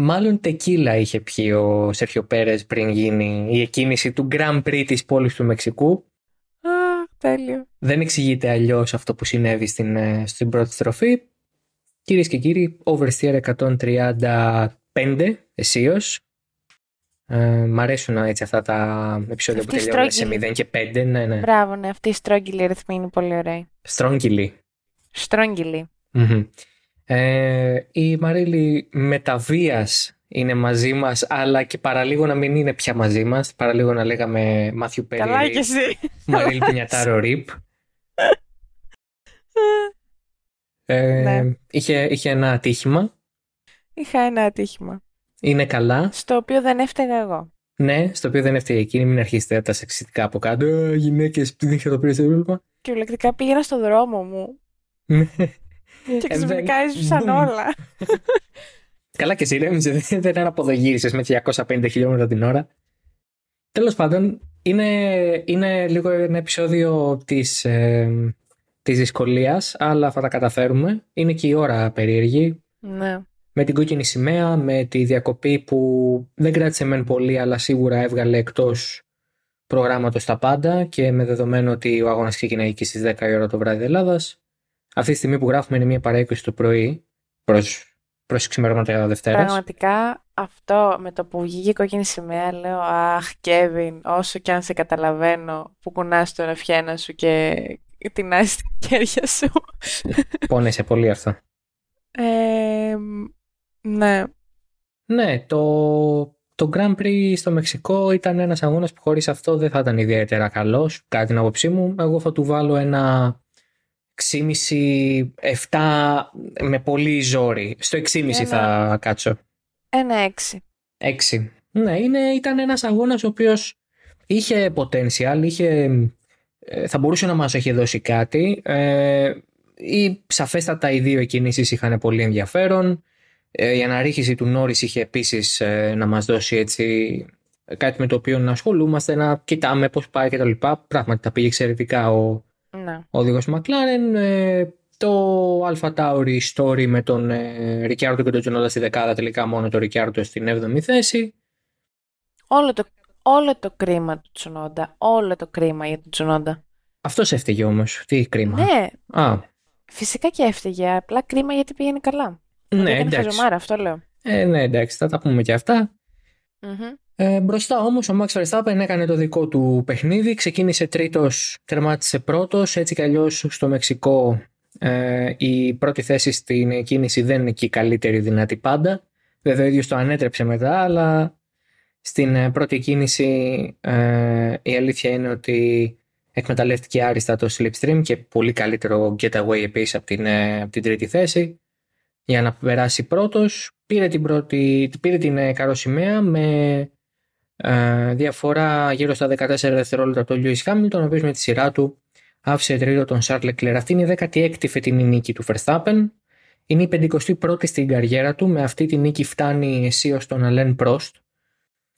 Μάλλον τεκίλα είχε πιει ο Σέρχιο Πέρες πριν γίνει η εκκίνηση του Grand Prix της πόλης του Μεξικού. Α, τέλειο. Δεν εξηγείται αλλιώς αυτό που συνέβη στην, ε, στην πρώτη στροφή. Κυρίες και κύριοι, Oversteer 135 εσείω. Ε, μ' αρέσουν έτσι αυτά τα επεισόδια Αυτή που η τελειώνουν σε στρόγγυλη. 0 και 5. Ναι, ναι. Μπράβο, ναι, αυτή η στρόγγυλη ρυθμή είναι πολύ ωραία. Στρόγγυλη. Στρόγγυλη. Μμμ. Ε, η Μαρίλη μεταβίας είναι μαζί μας, αλλά και παραλίγο να μην είναι πια μαζί μας. Παραλίγο να λέγαμε Μάθιου Πέρι, Καλά και εσύ. Μαρίλη Πινιατάρο Ριπ. Ε, Ναι. είχε, είχε ένα ατύχημα. Είχα ένα ατύχημα. Είναι καλά. Στο οποίο δεν έφταιγα εγώ. Ναι, στο οποίο δεν έφταιγε εκείνη. Μην αρχίσετε τα σεξιστικά από κάτω. Ε, γυναίκες, δεν είχα το πήρε στο πρόβλημα. Κυριολεκτικά πήγαινα στο δρόμο μου και Ε, ξαφνικά δεν- έσβησαν Μπουμ. όλα. Καλά και εσύ ηρέμησε, δεν, δεν αναποδογύρισες με 250 χιλιόμετρα την ώρα. Τέλος πάντων, είναι, είναι λίγο ένα επεισόδιο της, ε, της δυσκολίας, αλλά θα τα καταφέρουμε. Είναι και η ώρα περίεργη. Ναι. Με την κόκκινη σημαία, με τη διακοπή που δεν κράτησε μεν πολύ, αλλά σίγουρα έβγαλε εκτός προγράμματος τα πάντα και με δεδομένο ότι ο αγώνας ξεκινάει εκεί στις 10 η ώρα το βράδυ Ελλάδας. Αυτή τη στιγμή που γράφουμε είναι μία παρά 20 το πρωί, προς, προς ξημερώματα Δευτέρας. Πραγματικά αυτό με το που βγήκε η κόκκινη σημαία λέω Αχ, Κέβιν, όσο και αν σε καταλαβαίνω που κουνάς τον ευχένα σου και τεινάς τα χέρια σου. Πόνεσε πολύ αυτό. Ε, ναι. Ναι, το, το Grand Prix στο Μεξικό ήταν ένας αγώνας που χωρίς αυτό δεν θα ήταν ιδιαίτερα καλός, κατά την άποψή μου. Εγώ θα του βάλω ένα 6,5-7 με πολύ ζόρι. Στο 6,5 θα κάτσω. Ένα έξι. 6. Ναι, είναι, ήταν ένας αγώνας ο οποίος είχε potential, είχε, ε, θα μπορούσε να μας έχει δώσει κάτι. Ε, ή, σαφέστατα οι δύο κινήσεις είχαν πολύ ενδιαφέρον. Ε, η αναρρίχηση του Νόρις είχε επίσης ε, να μας δώσει έτσι κάτι με το οποίο να ασχολούμαστε, να κοιτάμε πώς πάει και τα λοιπά. Πράγματι τα πήγε εξαιρετικά ο, Ναι. ο οδηγός Μακλάρεν. Ε, το Alpha Tauri story με τον ε, Ρικιάρντο και τον Τζονόντα στη δεκάδα τελικά μόνο το Ρικιάρντο στην 7η θέση. Όλο το, όλο το κρίμα του Τσουνόντα. Όλο το κρίμα για τον Τσουνόντα. Αυτός έφταιγε όμως. Τι κρίμα. Ναι, Α, φυσικά και έφταιγε. Απλά κρίμα γιατί πήγαινε καλά. ναι, Έκανε εντάξει. χαζομάρα, αυτό λέω. Ε, ναι, εντάξει, θα τα πούμε και αυτά. Μμμ. Ε, μπροστά όμως ο Max Verstappen έκανε το δικό του παιχνίδι, ξεκίνησε τρίτος, τερμάτισε πρώτος, έτσι κι αλλιώς στο Μεξικό ε, η πρώτη θέση στην κίνηση δεν είναι και η καλύτερη δυνατή πάντα. Βέβαια ο ίδιος το ανέτρεψε μετά, αλλά στην ε, πρώτη κίνηση ε, η αλήθεια είναι ότι εκμεταλλεύτηκε άριστα το slipstream και πολύ καλύτερο getaway επίσης από την, ε, από την τρίτη θέση για να περάσει πρώτος. Πήρε την, πρώτη, πήρε την ε, καροσημαία με ε, διαφορά γύρω στα 14 δευτερόλεπτα από τον Lewis Hamilton, ο οποίος με τη σειρά του άφησε τρίτο τον Charles Leclerc. Αυτή είναι η 16η φετινή νίκη του Verstappen. Είναι η 51η στην καριέρα του. Με αυτή τη νίκη φτάνει αισίως τον Alain Prost.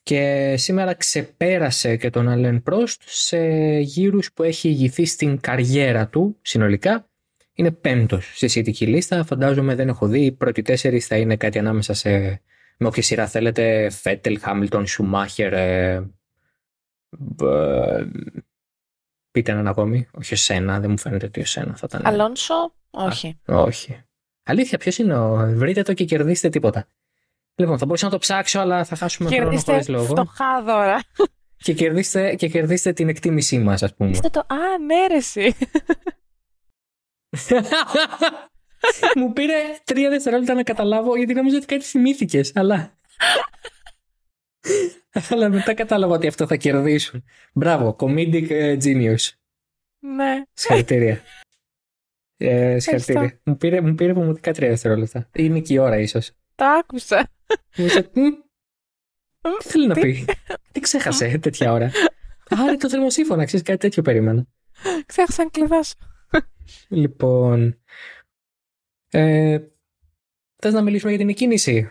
Και σήμερα ξεπέρασε και τον Alain Prost σε γύρους που έχει ηγηθεί στην καριέρα του συνολικά. Είναι πέμπτος στη σχετική λίστα. Φαντάζομαι δεν έχω δει. Οι πρώτοι τέσσερις θα είναι κάτι ανάμεσα σε με όποια σειρά θέλετε. Φέτελ, Χάμιλτον, Σουμάχερ. Ε, ε, πείτε έναν ακόμη. Όχι ο Σένα, δεν μου φαίνεται ότι ο Σένα θα ήταν. Αλόνσο, όχι. Όχι. Αλήθεια, ποιος είναι ο. Βρείτε το και κερδίστε τίποτα. Λοιπόν, θα μπορούσα να το ψάξω, αλλά θα χάσουμε χρόνο Κερδίστε χωρίς λόγο. φτωχά δώρα. Και κερδίστε, και κερδίστε την εκτίμησή μας, ας πούμε. Είστε το. Α, ναι, ρε, εσύ. Μου πήρε τρία δευτερόλεπτα να καταλάβω, γιατί νόμιζα ότι κάτι θυμήθηκες, αλλά. αλλά μετά κατάλαβα ότι αυτό θα κερδίσουν. Μπράβο, comedic ε, genius. ναι. Συγχαρητήρια. Ε, συγχαρητήρια. Μου πήρε, μου πήρε πραγματικά τρία δευτερόλεπτα. Είναι και η ώρα, ίσως. Το άκουσα. Μου είπε, «Μμ, Τι θέλει να Τι- πει; Τι ξέχασε τέτοια ώρα; Άρε το θερμοσύφωνα, ξέρεις κάτι τέτοιο περίμενα. Ξέχασα να κλειδώσω. Λοιπόν. Ε, Θες να μιλήσουμε για την εκκίνηση;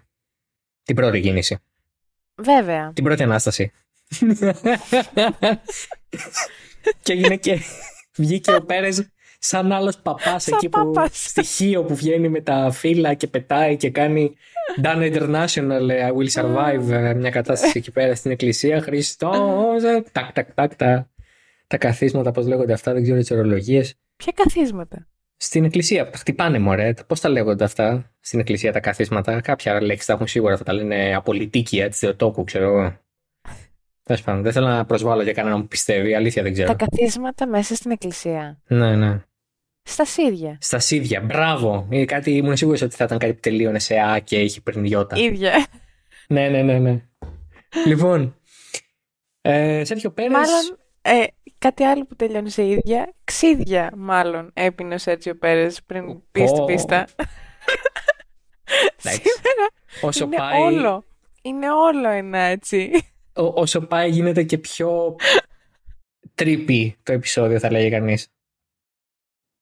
Την πρώτη κίνηση. Βέβαια. Την πρώτη ανάσταση. και έγινε και. Βγήκε ο Πέρες σαν άλλος παπάς εκεί που. στοιχείο που βγαίνει με τα φύλλα και πετάει και κάνει. Done International, I will survive. Ε, μια κατάσταση εκεί πέρα στην εκκλησία. Χριστός. τάκ, τάκ, τάκ. Τα, τα καθίσματα, πώς λέγονται αυτά, δεν ξέρω τις ορολογίες. Ποια καθίσματα; Στην εκκλησία. Τα χτυπάνε, μωρέ. Πώς τα λέγονται αυτά στην εκκλησία τα καθίσματα; Κάποια λέξη τα έχουν σίγουρα. Θα τα λένε απολυτίκια τη Θεοτόκου, ξέρω εγώ. δεν θέλω να προσβάλλω για κανέναν που πιστεύει. Αλήθεια δεν ξέρω. Τα καθίσματα μέσα στην εκκλησία. Ναι, ναι. Στα σίδια. Στα σίδια. Μπράβο. Είναι κάτι, ήμουν σίγουρος ότι θα ήταν κάτι που τελείωνε σε Α και έχει πριν Ιώτα. ίδια. ναι, ναι, ναι, ναι. λοιπόν. Ε, Σέρχιο Πέρες. Μάλλον ε, κάτι άλλο που τελειώνει σε ίδια. Ξίδια, μάλλον, έπινε ο Σέρτζιο Πέρες πριν πεις στην πίστα. Σήμερα όσο είναι πάει... όλο. Είναι όλο ένα έτσι. όσο πάει γίνεται και πιο τρίπι το επεισόδιο θα λέγει κανείς.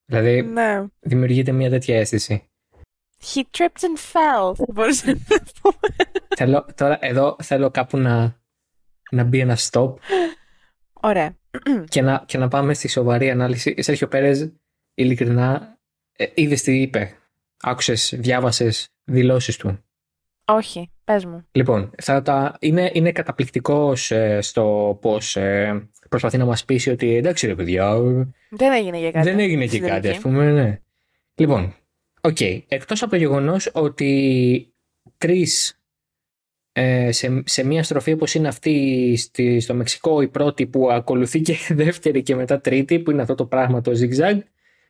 Δηλαδή ναι. δημιουργείται μια τέτοια αίσθηση. He tripped and fell. Μπορείς να πούμε. Θέλω, τώρα εδώ θέλω κάπου να, να μπει ένα stop. Ωραία. Και να, και να πάμε στη σοβαρή ανάλυση. Σέρχιο Πέρες, ειλικρινά, ε, είδες τι είπε; Άκουσες, διάβασες δηλώσεις του; Όχι, πες μου. Λοιπόν, θα τα... είναι, είναι καταπληκτικός ε, στο πώς ε, προσπαθεί να μας πείσει ότι εντάξει ρε παιδιά... Δεν έγινε και κάτι. Δεν έγινε και κάτι, ας πούμε, ναι. Λοιπόν, ok. Okay. Εκτός από το γεγονός ότι τρεις ε, σε, σε μια στροφή όπως είναι αυτή στη, στο Μεξικό η πρώτη που ακολουθεί και δεύτερη και μετά τρίτη που είναι αυτό το πράγμα το ζιγκ ζαγκ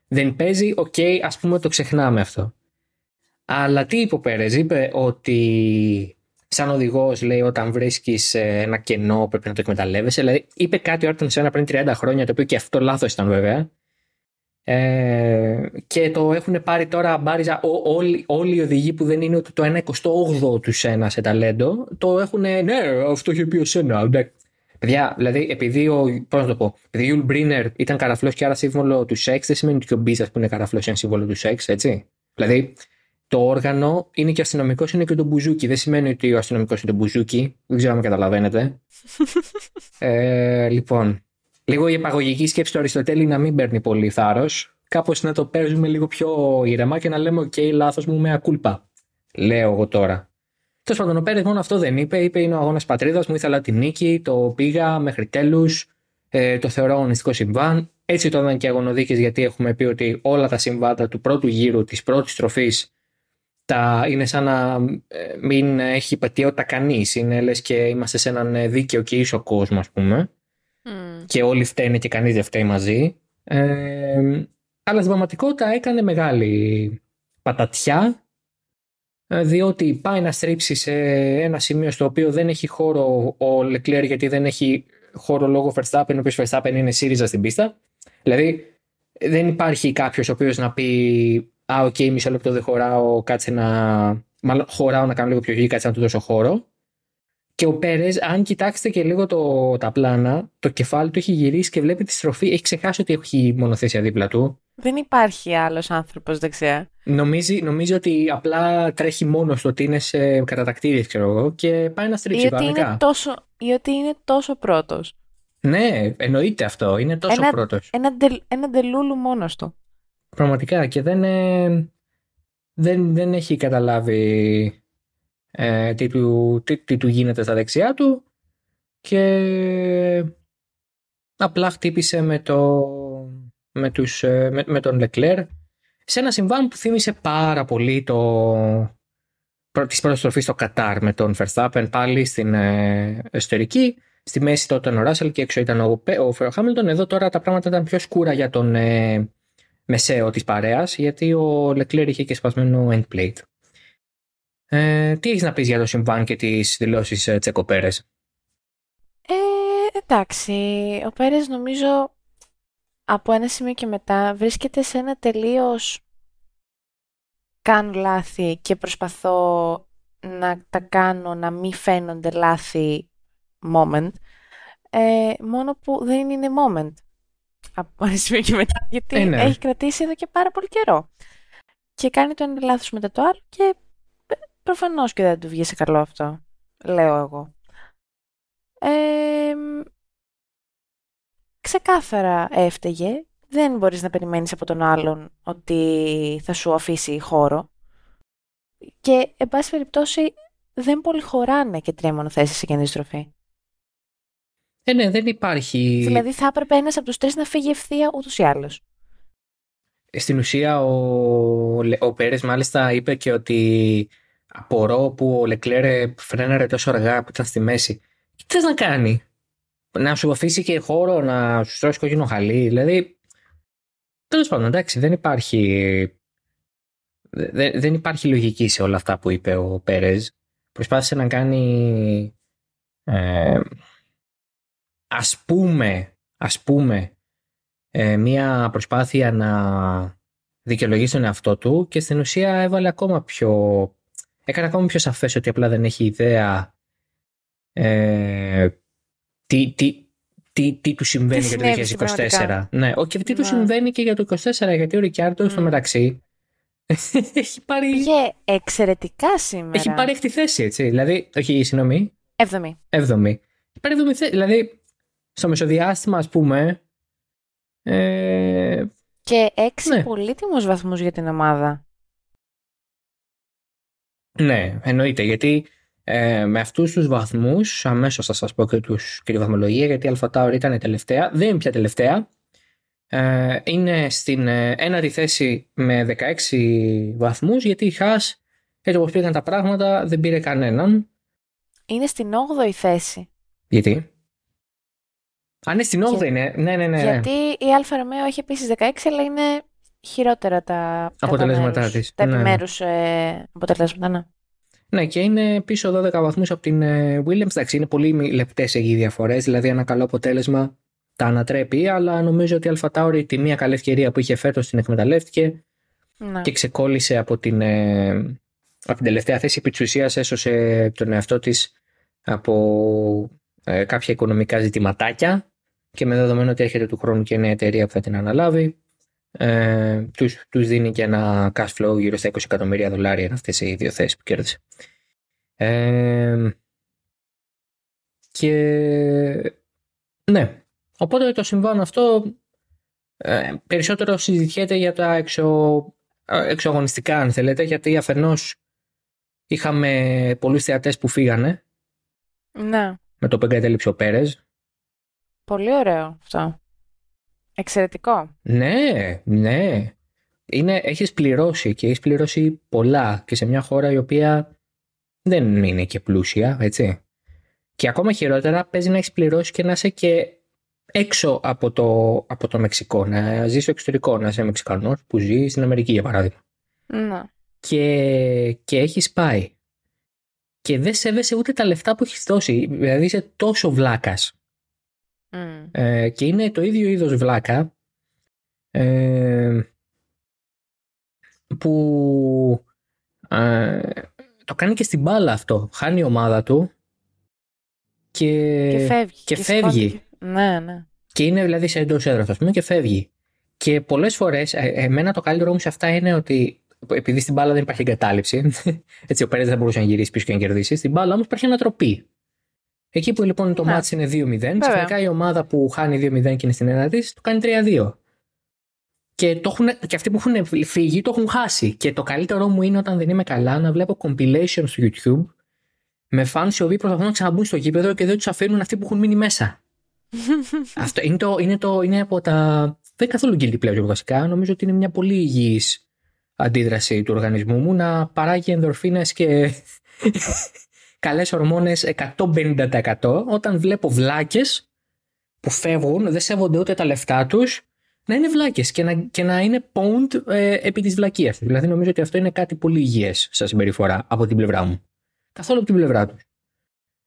δεν παίζει, ok, okay, ας πούμε το ξεχνάμε αυτό. Αλλά τι είπε ο Πέρες, είπε ότι σαν οδηγός, λέει, όταν βρίσκεις ένα κενό πρέπει να το εκμεταλλεύεσαι. Δηλαδή, είπε κάτι ο Άιρτον Σένα πριν 30 χρόνια, το οποίο και αυτό λάθος ήταν βέβαια. Ε, και το έχουν πάρει τώρα μπάριζα ό, όλοι, όλοι οι οδηγοί που δεν είναι ότι το 1 28 τους Σένα σε ταλέντο, το έχουν. Ναι, αυτό είχε πει ο Σένα. Παιδιά, δηλαδή, επειδή ο. Πώς να το πω. Επειδή ο Ιουλ Μπρίνερ ήταν καραφλός και άρα σύμβολο του σεξ, δεν σημαίνει ότι ο Μπίζα που είναι καραφλός είναι σύμβολο του σεξ, έτσι. Δηλαδή, το όργανο είναι και αστυνομικός, είναι και το μπουζούκι. Δεν σημαίνει ότι ο αστυνομικός είναι το μπουζούκι. Δεν ξέρω αν καταλαβαίνετε. ε, λοιπόν, λίγο η επαγωγική σκέψη του Αριστοτέλη να μην παίρνει πολύ θάρρος. Κάπως να το παίζουμε λίγο πιο ήρεμα και να λέμε: Οκ, λάθος μου mea culpa. Λέω εγώ τώρα. Τέλος πάντων, ο Πέρες μόνο αυτό δεν είπε. Είπε: Είναι ο αγώνας πατρίδας μου, ήθελα την νίκη, το πήγα μέχρι τέλους. Ε, το θεωρώ αγωνιστικό συμβάν. Έτσι το έδωσαν και αγωνοδίκες, γιατί έχουμε πει ότι όλα τα συμβάντα του πρώτου γύρου της πρώτης στροφής τα, είναι σαν να ε, μην έχει υπαιτιότητα κανείς. Είναι λες και είμαστε σε έναν ε, δίκαιο και ίσο κόσμο, ας πούμε. Και όλοι φταίνε και κανείς δεν φταίει μαζί. Ε, αλλά στην πραγματικότητα έκανε μεγάλη πατατιά διότι πάει να στρίψει σε ένα σημείο στο οποίο δεν έχει χώρο ο Λεκλέρ γιατί δεν έχει χώρο λόγω Verstappen, ο οποίος Verstappen είναι ΣΥΡΙΖΑ στην πίστα. Δηλαδή δεν υπάρχει κάποιος ο οποίος να πει Α, ok, okay, μισό λεπτό δεν χωράω, κάτσε να. Μάλλον χωράω να κάνω λίγο πιο κει, κάτσε να του δώσω χώρο. Και ο Πέρες, αν κοιτάξετε και λίγο το, τα πλάνα, το κεφάλι του έχει γυρίσει και βλέπει τη στροφή. Έχει ξεχάσει ότι έχει μονοθέσια δίπλα του. Δεν υπάρχει άλλος άνθρωπος δεξιά. Νομίζει, νομίζει ότι απλά τρέχει μόνος του, ότι είναι σε κατατακτήριε, ξέρω εγώ, και πάει να στρίψει ή ότι είναι τόσο, Ή ότι είναι τόσο πρώτος. Ναι, εννοείται αυτό. Είναι τόσο πρώτος. Ένα, ένα ντελούλου μόνος του. Πραγματικά και δεν, ε, δεν, δεν έχει καταλάβει ε, τι, του, τι, τι του γίνεται στα δεξιά του και απλά χτύπησε με, το, με, τους, ε, με, με τον Λεκλέρ σε ένα συμβάν που θύμισε πάρα πολύ το, της πρώτης τροφής στο Κατάρ με τον Verstappen πάλι στην ε, εσωτερική. Στη μέση τότε ήταν ο Ράσελ και έξω ήταν ο, ο Χάμιλτον. Εδώ τώρα τα πράγματα ήταν πιο σκούρα για τον, ε, μεσαίο της παρέας, γιατί ο Λεκλέρ είχε και σπασμένο endplate. Ε, τι έχεις να πεις για το συμβάν και τις δηλώσεις ε, Τσέκο Πέρες; Ε, εντάξει, ο Πέρες νομίζω από ένα σημείο και μετά βρίσκεται σε ένα τελείως κάνω λάθη και προσπαθώ να τα κάνω να μην φαίνονται λάθη moment, ε, μόνο που δεν είναι moment από ένα σημείο και μετά, γιατί ε, ναι. έχει κρατήσει εδώ και πάρα πολύ καιρό. Και κάνει το ένα λάθος μετά το άλλο και προφανώς και δεν του βγει σε καλό αυτό, λέω εγώ. Ε, ξεκάθαρα έφταιγε δεν μπορείς να περιμένεις από τον άλλον ότι θα σου αφήσει χώρο. Και, εν πάση περιπτώσει, δεν πολύ χωράνε και τρία μονοθέσεις σε κεντρική στροφή. Ε, ναι, δεν υπάρχει. Δηλαδή θα έπρεπε ένας από τους τρεις να φύγει ευθεία ούτως ή άλλως. Στην ουσία ο, ο Πέρες μάλιστα είπε και ότι απορώ που ο Λεκλέρε φρέναρε τόσο αργά που ήταν στη μέση. Τι θες να κάνει, να σου αφήσει και χώρο να σου στρώσει κόκκινο χαλί, δηλαδή τέλος πάντων εντάξει δεν υπάρχει δεν, δεν υπάρχει λογική σε όλα αυτά που είπε ο Πέρες προσπάθησε να κάνει ε, ας πούμε ας πούμε ε, μια προσπάθεια να δικαιολογήσει τον εαυτό του και στην ουσία έβαλε ακόμα πιο έκανε ακόμα πιο σαφές ότι απλά δεν έχει ιδέα ε, τι, τι, τι, τι του συμβαίνει για το 2024. Ναι, και τι του ναι. συμβαίνει και για το 2024, γιατί ο Ρικιάρντο mm. στο μεταξύ έχει πάρει. Πήγε εξαιρετικά σήμερα. Έχει πάρει έκτη θέση, έτσι. Δηλαδή, όχι, συγγνώμη. Έβδομη. Έβδομη. Έχει πάρει έβδομη θέση. Δηλαδή, στο μεσοδιάστημα, ας πούμε. Ε... Και έξι ναι. πολύτιμους βαθμούς για την ομάδα. Ναι, εννοείται, γιατί ε, με αυτούς τους βαθμούς, αμέσως θα σας πω και, τους, και τη βαθμολογία, γιατί η Αλφα ήταν τελευταία, δεν είναι πια τελευταία. Ε, είναι στην ε, ένατη θέση με 16 βαθμούς, γιατί η Haas, έτσι όπως πήγαν τα πράγματα, δεν πήρε κανέναν. Είναι στην 8η θέση. Γιατί; Αν είναι στην 8η, είναι. Ναι, ναι, ναι. Γιατί η Alfa Romeo έχει επίσης 16, αλλά είναι χειρότερα τα αποτελέσματά της. Τα ναι, ναι. επιμέρους ε, αποτελέσματα, ναι. Ναι, και είναι πίσω 12 βαθμούς από την ε, Williams. Εντάξει, είναι πολύ λεπτές εκεί οι διαφορές. Δηλαδή, ένα καλό αποτέλεσμα τα ανατρέπει, αλλά νομίζω ότι η Αλφατάουρη τη μία καλή ευκαιρία που είχε φέτος την εκμεταλλεύτηκε ναι. και ξεκόλλησε από την, ε, από την τελευταία θέση. Επί της ουσίας έσωσε τον εαυτό της από ε, κάποια οικονομικά ζητηματάκια και με δεδομένο ότι έρχεται του χρόνου και νέα εταιρεία που θα την αναλάβει, ε, τους, τους δίνει και ένα cash flow γύρω στα 20 εκατομμύρια δολάρια αυτές οι δύο θέσεις που κέρδισε. Ε, και ναι, οπότε το συμβάν αυτό ε, περισσότερο συζητιέται για τα εξω, ε, εξωαγωνιστικά αν θέλετε γιατί αφενός είχαμε πολλούς θεατές που φύγανε ναι. με το που εγκατέλειψε ο Πέρες. Πολύ ωραίο αυτό. Εξαιρετικό. Ναι, ναι. Είναι, έχεις πληρώσει και έχεις πληρώσει πολλά και σε μια χώρα η οποία δεν είναι και πλούσια, έτσι. Και ακόμα χειρότερα παίζει να έχεις πληρώσει και να είσαι και έξω από το, από το Μεξικό, να ζεις στο εξωτερικό, να είσαι Μεξικανός που ζει στην Αμερική για παράδειγμα. Ναι. Και, και έχεις πάει. Και δεν σέβεσαι ούτε τα λεφτά που έχεις δώσει. Δηλαδή είσαι τόσο βλάκας ε, και είναι το ίδιο είδος βλάκα ε, που ε, το κάνει και στην μπάλα αυτό. Χάνει η ομάδα του και, και φεύγει. Και, φεύγει. Ναι, ναι. Και είναι δηλαδή σε εντός έδρας, ας πούμε, και φεύγει. Και πολλές φορές, εμένα το καλύτερο μου σε αυτά είναι ότι επειδή στην μπάλα δεν υπάρχει εγκατάλειψη, έτσι ο Πέρες δεν μπορούσε να γυρίσει πίσω και να κερδίσει, στην μπάλα όμως υπάρχει ανατροπή. Εκεί που λοιπόν το μάτς είναι 2-0, ξαφνικά η ομάδα που χάνει 2-0 και είναι στην ένα της, το κάνει 3-2. Και, το έχουν, και αυτοί που έχουν φύγει το έχουν χάσει. Και το καλύτερό μου είναι όταν δεν είμαι καλά να βλέπω compilations στο YouTube με fans οι οποίοι προσπαθούν να ξαναμπούν στο γήπεδο και δεν τους αφήνουν αυτοί που έχουν μείνει μέσα. Αυτό είναι, το, είναι, το, είναι από τα. Δεν είναι καθόλου guilty pleasure βασικά. Νομίζω ότι είναι μια πολύ υγιής αντίδραση του οργανισμού μου να παράγει ενδορφίνες και καλές ορμόνες 150% όταν βλέπω βλάκες που φεύγουν, δεν σέβονται ούτε τα λεφτά τους, να είναι βλάκες και να, και να είναι pwned ε, επί της βλακείας τους. Δηλαδή, νομίζω ότι αυτό είναι κάτι πολύ υγιές σαν συμπεριφορά από την πλευρά μου. Καθόλου από την πλευρά τους.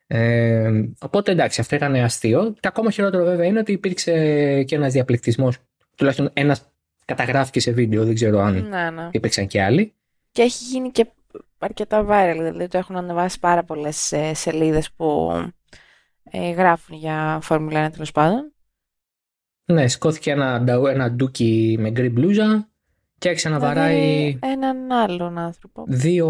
Ε, οπότε εντάξει, αυτό ήταν αστείο. Και ακόμα χειρότερο βέβαια είναι ότι υπήρξε και ένας διαπληκτισμός. Τουλάχιστον ένας καταγράφηκε σε βίντεο, δεν ξέρω αν ναι, ναι. υπήρξαν και άλλοι. Και έχει γίνει και αρκετά viral, δηλαδή το έχουν ανεβάσει πάρα πολλές ε, σελίδες που ε, γράφουν για Φόρμουλα 1 τέλος πάντων. Ναι, σκόθηκε ένα, ένα ντούκι με γκρι μπλούζα και άρχισε να δηλαδή, βαράει... έναν άλλον άνθρωπο. Δύο...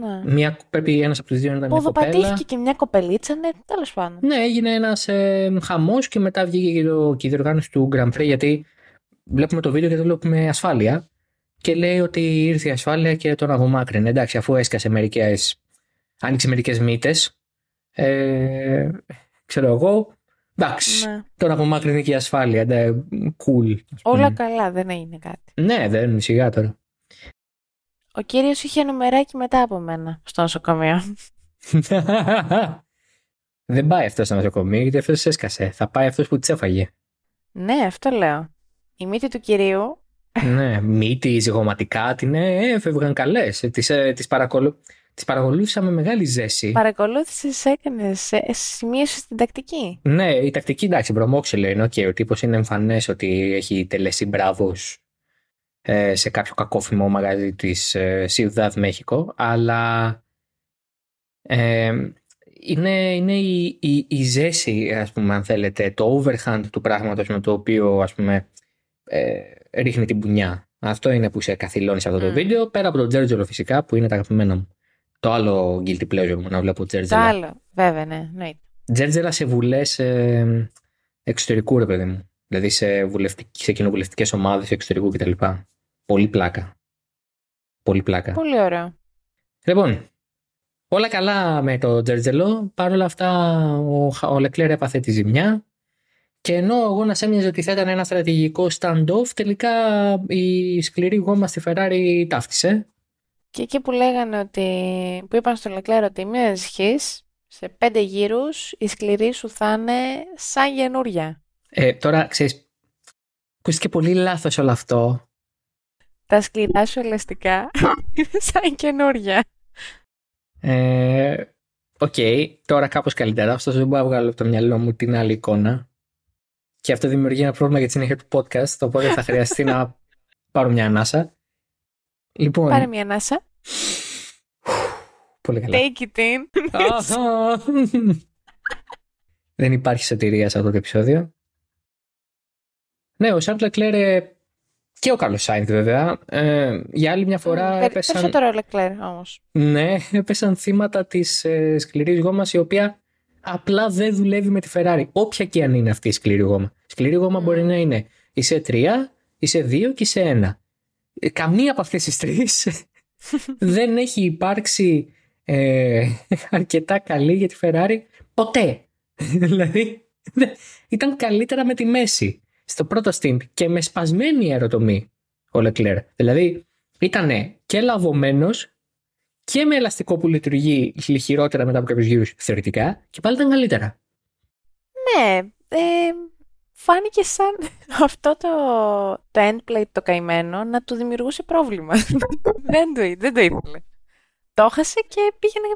Ναι. Μια, πρέπει ένας από τους δύο να ήταν μια κοπέλα. Ποδοπατήθηκε και μια κοπελίτσα, ναι, τέλος πάντων. Ναι, έγινε ένας ε, χαμός και μετά βγήκε και, το, και η διοργάνωση του Grand Prix γιατί βλέπουμε το βίντεο και δεν βλέπουμε ασφάλεια και λέει ότι ήρθε η ασφάλεια και τον απομάκρυνε. Εντάξει, αφού έσκασε μερικές. άνοιξε μερικές μύτες. Ε, ξέρω εγώ. Εντάξει, Ναι. τον απομάκρυνε και η ασφάλεια. Ναι, cool. ας πούμε. Όλα καλά, δεν έγινε κάτι. Ναι, δεν είναι σιγά τώρα. Ο κύριος είχε νομεράκι μετά από μένα στο νοσοκομείο. δεν πάει αυτός στο νοσοκομείο γιατί αυτός έσκασε. Θα πάει αυτός που της έφαγε. ναι, αυτό λέω. Η μύτη του κυρίου ναι, μύτη, ζυγωματικά, την ε, έφευγαν καλές. Τις ε, τις παρακολου... τις παρακολούθησα με μεγάλη ζέση. παρακολούθησες, έκανες, ε, σημείωσες την τακτική; Ναι, η τακτική εντάξει, μπρομόξυλο είναι. Okay, ο τύπος είναι εμφανές ότι έχει τελέσει μπράβος ε, σε κάποιο κακόφημο μαγαζί της ε, Ciudad Mexico, αλλά ε, είναι, είναι η, η, η ζέση, ας πούμε, αν θέλετε, το overhand του πράγματος με το οποίο, ας πούμε, ε, ρίχνει την πουνιά. Αυτό είναι που σε καθυλώνει σε αυτό το Μμ. βίντεο, πέρα από το Τζέρτζελο φυσικά, που είναι τα αγαπημένα μου. Το άλλο guilty pleasure μου, να βλέπω Το Τζέρτζελα. άλλο, βέβαια, ναι, εννοείται. Τζέρτζελα σε βουλές ε, εξωτερικού, ρε παιδί μου. Δηλαδή σε, βουλευτικ- σε κοινοβουλευτικές ομάδες εξωτερικού κτλ. Πολύ πλάκα. Πολύ πλάκα. Πολύ ωραίο. Λοιπόν, όλα καλά με το Τζέρτζελο. Παρ' όλα αυτά, ο, Χα- ο Λεκλέρ έπαθε τη ζημιά. Και ενώ εγώ να έμοιαζε ότι θα ήταν ένα στρατηγικό stand-off, τελικά η σκληρή γόμα στη Ferrari τα 'φτυσε. Και εκεί που λέγανε ότι, που είπαν στο Λεκλέρ ότι μην ανησυχείς, σε πέντε γύρους η σκληρή σου θα είναι σαν καινούρια. Ε, τώρα, ξέρεις, ακούστηκε πολύ λάθος όλο αυτό. Τα σκληρά σου ελαστικά είναι σαν καινούρια. Ε, Οκ, τώρα κάπως καλύτερα. Ωστόσο δεν μπορώ να βγάλω από το μυαλό μου την άλλη εικόνα. Και αυτό δημιουργεί ένα πρόβλημα για τη συνέχεια του podcast, οπότε θα χρειαστεί να πάρω μια ανάσα. Λοιπόν, Πάρε μια ανάσα. πολύ καλά. Take it in. Αχα. δεν υπάρχει σωτηρία σε αυτό το επεισόδιο. Ναι, ο Σάρλ Λεκλέρ και ο Κάρλος Σάινθ βέβαια, ε, για άλλη μια φορά Περι- έπεσαν... Περισσότερο Λεκλέρ όμως. Ναι, έπεσαν θύματα της ε, σκληρής γόμας, η οποία απλά δεν δουλεύει με τη Ferrari. Όποια και αν είναι αυτή η σκληρή γόμα. Σκληρή γόμα Mm. μπορεί να είναι είσαι τρία, είσαι δύο και είσαι ένα. Ε, Καμία από αυτές τις τρεις δεν έχει υπάρξει ε, αρκετά καλή για τη Ferrari ποτέ. δηλαδή δεν- ήταν καλύτερα με τη μέση στο πρώτο stint και με σπασμένη αεροτομή ο Leclerc. Δηλαδή ήταν και λαβωμένος και με ελαστικό που λειτουργεί χειρότερα μετά από κάποιους γύρους θεωρητικά και πάλι ήταν καλύτερα. Ναι, ε, φάνηκε σαν αυτό το, το endplate το καημένο να του δημιουργούσε πρόβλημα. δεν, το, δεν το ήθελε. Το έχασε και πήγαινε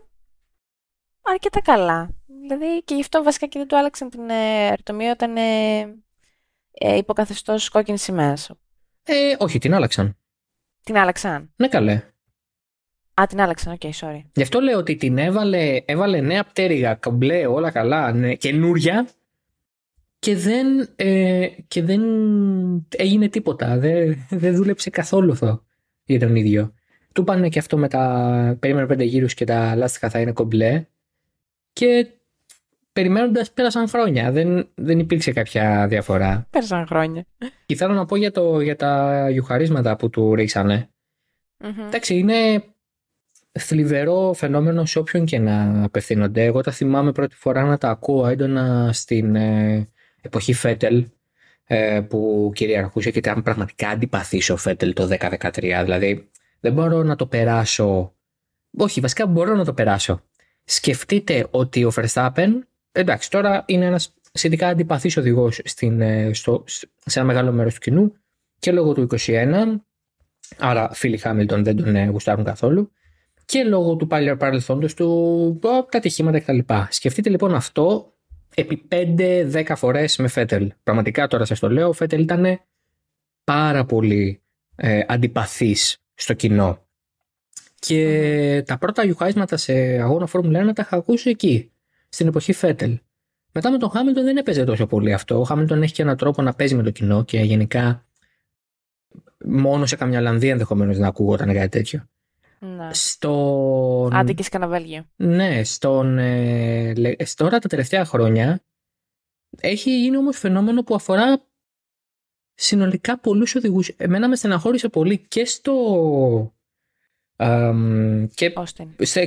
αρκετά καλά. Δηλαδή και γι' αυτό βασικά και δεν του άλλαξαν την ε, αρτομία όταν ε, ε, υποκαθεστώς κόκκινη σημαία. Ε, όχι, την άλλαξαν. Την άλλαξαν. Ναι, καλέ. Α, την άλλαξαν, ok, sorry. Γι' αυτό λέω ότι την έβαλε, έβαλε νέα πτέρυγα, κομπλέ, όλα καλά, ναι, καινούρια και δεν, ε, και δεν έγινε τίποτα. Δεν, δεν δούλεψε καθόλου αυτό για τον ίδιο. Του πάνε και αυτό με τα. Περίμενε πέντε γύρους και τα λάστιχα θα είναι κομπλέ. Και περιμένοντας πέρασαν χρόνια. Δεν, δεν υπήρξε κάποια διαφορά. Πέρασαν χρόνια. Και θέλω να πω για, το, για τα γιουχαρίσματα που του ρίξανε. Μμμ. Εντάξει, είναι θλιβερό φαινόμενο σε όποιον και να απευθύνονται. Εγώ τα θυμάμαι πρώτη φορά να τα ακούω έντονα στην ε, εποχή Φέτελ ε, που κυριαρχούσε και ήταν πραγματικά αντιπαθής ο Φέτελ το 10-13. Δηλαδή δεν μπορώ να το περάσω. Όχι, βασικά μπορώ να το περάσω. Σκεφτείτε ότι ο Verstappen, εντάξει τώρα είναι ένας σχετικά αντιπαθής οδηγός στην, ε, στο, σε ένα μεγάλο μέρος του κοινού και λόγω του 21 Άρα φίλοι Χάμιλτον δεν τον ε, γουστάρουν καθόλου. Και λόγω του παλιού παρελθόντος του, ο, τα ατυχήματα κτλ. Σκεφτείτε λοιπόν αυτό επί 5-10 φορές με Φέτελ. Πραγματικά τώρα σας το λέω, ο Φέτελ ήταν πάρα πολύ ε, αντιπαθής στο κοινό. Και τα πρώτα γιουχάισματα σε αγώνα Φόρμουλα 1 τα είχα ακούσει εκεί, στην εποχή Φέτελ. Μετά με τον Χάμιλτον δεν έπαιζε τόσο πολύ αυτό. Ο Χάμιλτον έχει και έναν τρόπο να παίζει με το κοινό και γενικά μόνο σε καμιά Ολλανδία ενδεχομένως να ακούγονταν κάτι τέτοιο. Ναι. Στον... Άντε και σκανα Βέλγιο. Ναι, στον, ε, λε- ε, τώρα τα τελευταία χρόνια έχει γίνει όμως φαινόμενο που αφορά συνολικά πολλούς οδηγούς. Εμένα με στεναχώρησε πολύ και στο. και,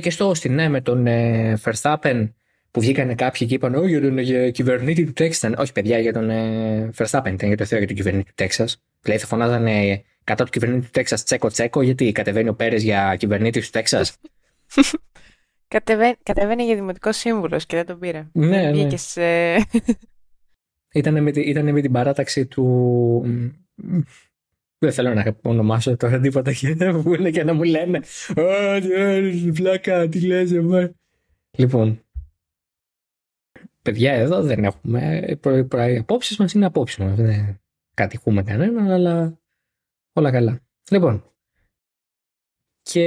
και στο Austin, ναι, με τον ε, Verstappen που βγήκανε κάποιοι και είπαν Όχι για τον για κυβερνήτη του Τέξας. Όχι, παιδιά, για τον ε, Verstappen ήταν για το Θεό για τον κυβερνήτη του Τέξας. Δηλαδή θα φωνάζανε κατά του κυβερνήτη του Τέξας τσέκο τσέκο, γιατί κατεβαίνει ο Πέρες για κυβερνήτη του Τέξας; Κατεβαίνει για δημοτικό σύμβουλος και δεν τον πήρε. Ναι, ναι. Σε... Ήταν με, ήταν με την παράταξη του. Δεν θέλω να ονομάσω τώρα τίποτα που είναι και να μου λένε Α, βλάκα, τι λες, Λοιπόν, παιδιά εδώ δεν έχουμε. Οι απόψεις μας είναι απόψεις μας. Δεν κατηχούμε κανέναν, αλλά όλα καλά. Λοιπόν, και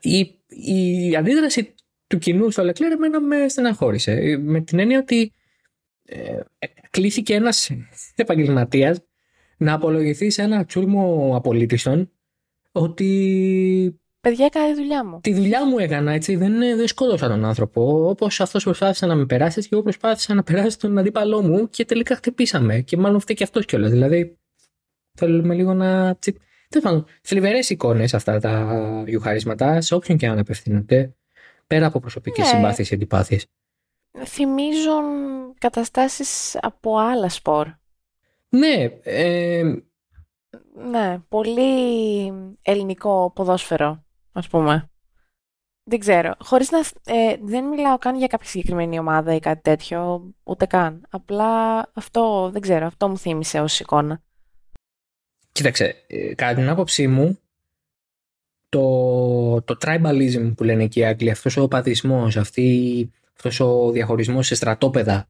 η, η αντίδραση του κοινού στο Λεκλέρ εμένα με στεναχώρησε. Με την έννοια ότι ε, κλήθηκε ένας επαγγελματίας να απολογηθεί σε ένα τσούρμο απολύτησων ότι Παιδιά, έκανα τη δουλειά μου. Τη δουλειά μου έκανα, έτσι. Δεν, δεν σκότωσα τον άνθρωπο. Όπως αυτός προσπάθησε να με περάσεις και εγώ προσπάθησα να περάσει τον αντίπαλό μου και τελικά χτυπήσαμε. Και μάλλον φταίει και αυτός κιόλας. Δηλαδή, θέλουμε λίγο να. Τέλος πάντων, θλιβερές εικόνες αυτά τα βιουχαρίσματα, σε όποιον και αν απευθύνονται, πέρα από προσωπικές ναι. συμπάθειες και αντιπάθειες. Θυμίζουν καταστάσεις από άλλα σπορ. Ναι. Ε... Ναι, πολύ ελληνικό ποδόσφαιρο ας πούμε. Δεν ξέρω. Χωρίς να... Ε, δεν μιλάω καν για κάποια συγκεκριμένη ομάδα ή κάτι τέτοιο, ούτε καν. Απλά αυτό, δεν ξέρω, αυτό μου θύμισε ως εικόνα. Κοίταξε, ε, κατά την άποψή μου, το, το tribalism που λένε εκεί οι Άγγλοι, αυτός ο παθισμός, αυτή, αυτός ο διαχωρισμός σε στρατόπεδα